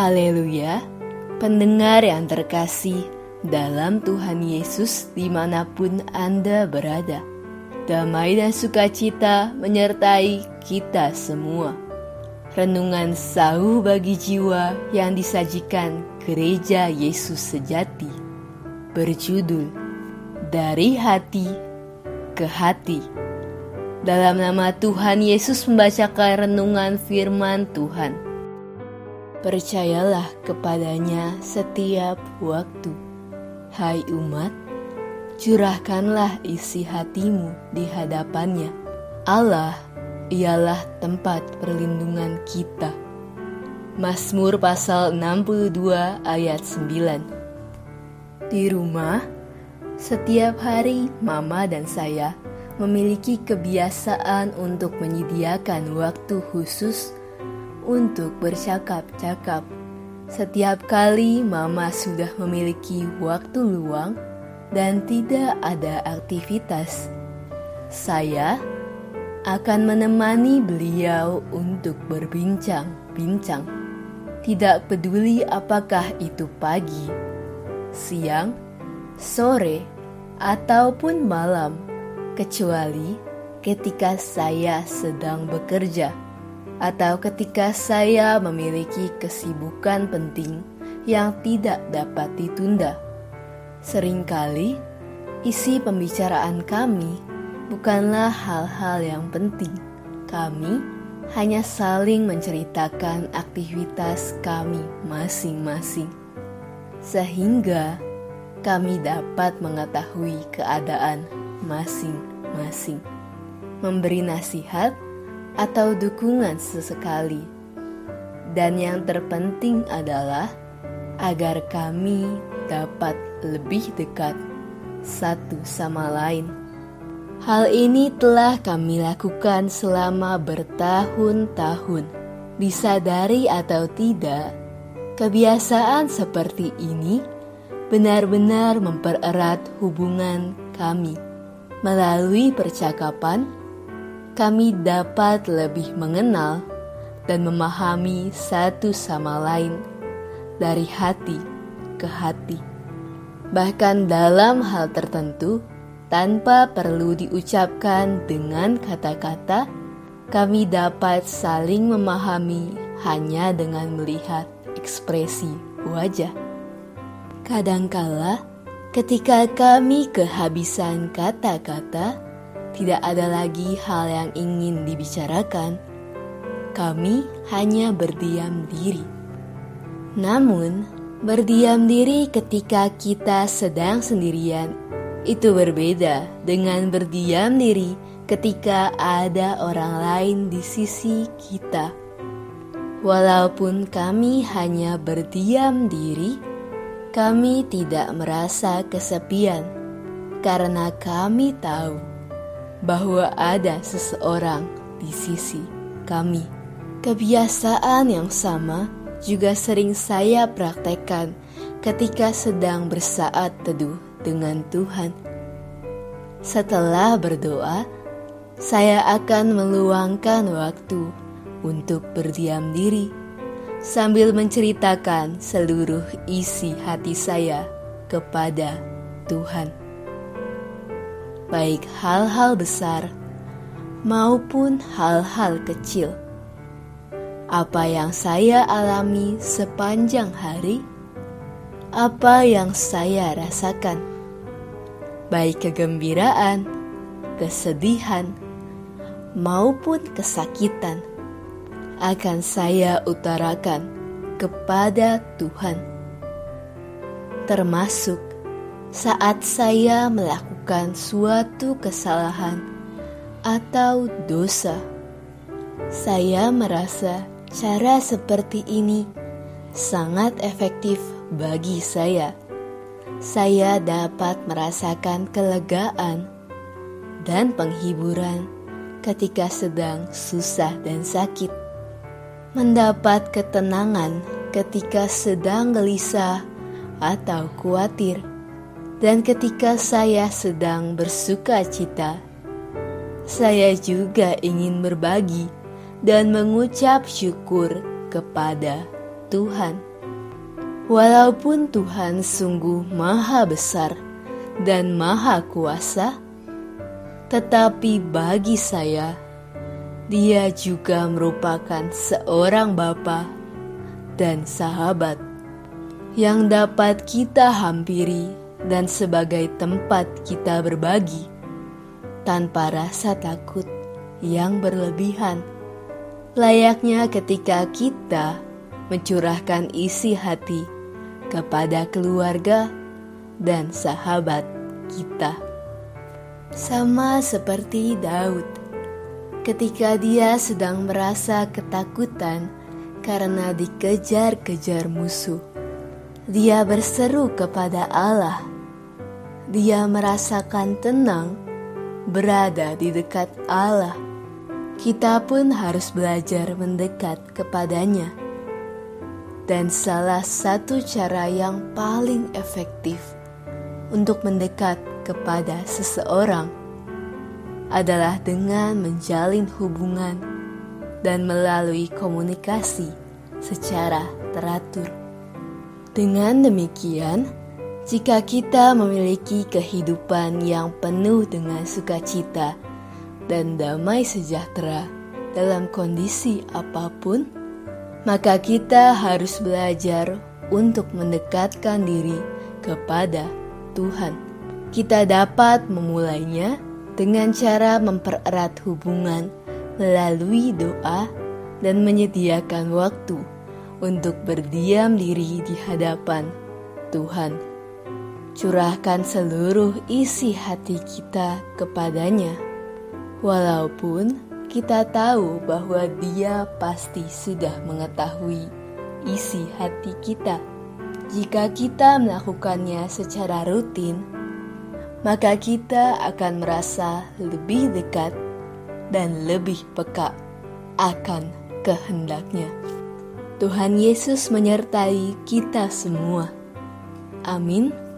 Haleluya, pendengar yang terkasih dalam Tuhan Yesus di mana pun Anda berada. Damai dan sukacita menyertai kita semua. Renungan sauh bagi jiwa yang disajikan Gereja Yesus Sejati berjudul Dari Hati ke Hati. Dalam nama Tuhan Yesus membacakan renungan firman Tuhan. Percayalah kepadanya setiap waktu. Hai umat, curahkanlah isi hatimu di hadapannya. Allah ialah tempat perlindungan kita. Mazmur pasal 62 ayat 9 Di rumah, setiap hari mama dan saya memiliki kebiasaan untuk menyediakan waktu khusus untuk bercakap-cakap. Setiap kali Mama sudah memiliki waktu luang dan tidak ada aktivitas, saya akan menemani beliau untuk berbincang-bincang. Tidak peduli apakah itu pagi, siang, sore, ataupun malam kecuali ketika saya sedang bekerja atau ketika saya memiliki kesibukan penting yang tidak dapat ditunda. Seringkali isi pembicaraan kami bukanlah hal-hal yang penting. Kami hanya saling menceritakan aktivitas kami masing-masing, sehingga kami dapat mengetahui keadaan masing-masing, memberi nasihat atau dukungan sesekali. Dan yang terpenting adalah agar kami dapat lebih dekat satu sama lain. Hal ini telah kami lakukan selama bertahun-tahun. Disadari atau tidak, kebiasaan seperti ini benar-benar mempererat hubungan kami Melalui percakapan, kami dapat lebih mengenal dan memahami satu sama lain dari hati ke hati. Bahkan dalam hal tertentu, tanpa perlu diucapkan dengan kata-kata, kami dapat saling memahami hanya dengan melihat ekspresi wajah. Kadangkala, Ketika kami kehabisan kata-kata, tidak ada lagi hal yang ingin dibicarakan. Kami hanya berdiam diri. Namun, berdiam diri ketika kita sedang sendirian itu berbeda dengan berdiam diri ketika ada orang lain di sisi kita. Walaupun kami hanya berdiam diri, kami tidak merasa kesepian karena kami tahu bahwa ada seseorang di sisi kami. Kebiasaan yang sama juga sering saya praktekkan ketika sedang bersaat teduh dengan Tuhan. Setelah berdoa, saya akan meluangkan waktu untuk berdiam diri sambil menceritakan seluruh isi hati saya kepada Tuhan. Baik hal-hal besar maupun hal-hal kecil. Apa yang saya alami sepanjang hari, apa yang saya rasakan, baik kegembiraan, kesedihan, maupun kesakitan akan saya utarakan kepada Tuhan, termasuk saat saya melakukan suatu kesalahan atau dosa. Saya merasa cara seperti ini sangat efektif bagi saya. Saya dapat merasakan kelegaan dan penghiburan ketika sedang susah dan sakit mendapat ketenangan ketika sedang gelisah atau khawatir, dan ketika saya sedang bersuka cita. Saya juga ingin berbagi dan mengucap syukur kepada Tuhan. Walaupun Tuhan sungguh Maha Besar dan Maha Kuasa, tetapi bagi saya, Dia juga merupakan seorang Bapa dan sahabat yang dapat kita hampiri dan sebagai tempat kita berbagi tanpa rasa takut yang berlebihan. Layaknya ketika kita mencurahkan isi hati kepada keluarga dan sahabat kita. Sama seperti Daud, ketika dia sedang merasa ketakutan karena dikejar-kejar musuh, dia berseru kepada Allah. Dia merasakan tenang berada di dekat Allah. Kita pun harus belajar mendekat kepadanya dan salah satu cara yang paling efektif untuk mendekat kepada seseorang adalah dengan menjalin hubungan dan melalui komunikasi secara teratur. Dengan demikian, jika kita memiliki kehidupan yang penuh dengan sukacita dan damai sejahtera dalam kondisi apa pun, maka kita harus belajar untuk mendekatkan diri kepada Tuhan. Kita dapat memulainya dengan cara mempererat hubungan melalui doa dan menyediakan waktu untuk berdiam diri di hadapan Tuhan. Curahkan seluruh isi hati kita kepadanya, walaupun kita tahu bahwa Dia pasti sudah mengetahui isi hati kita. Jika kita melakukannya secara rutin, maka kita akan merasa lebih dekat dan lebih peka akan kehendaknya. Tuhan Yesus menyertai kita semua. Amin.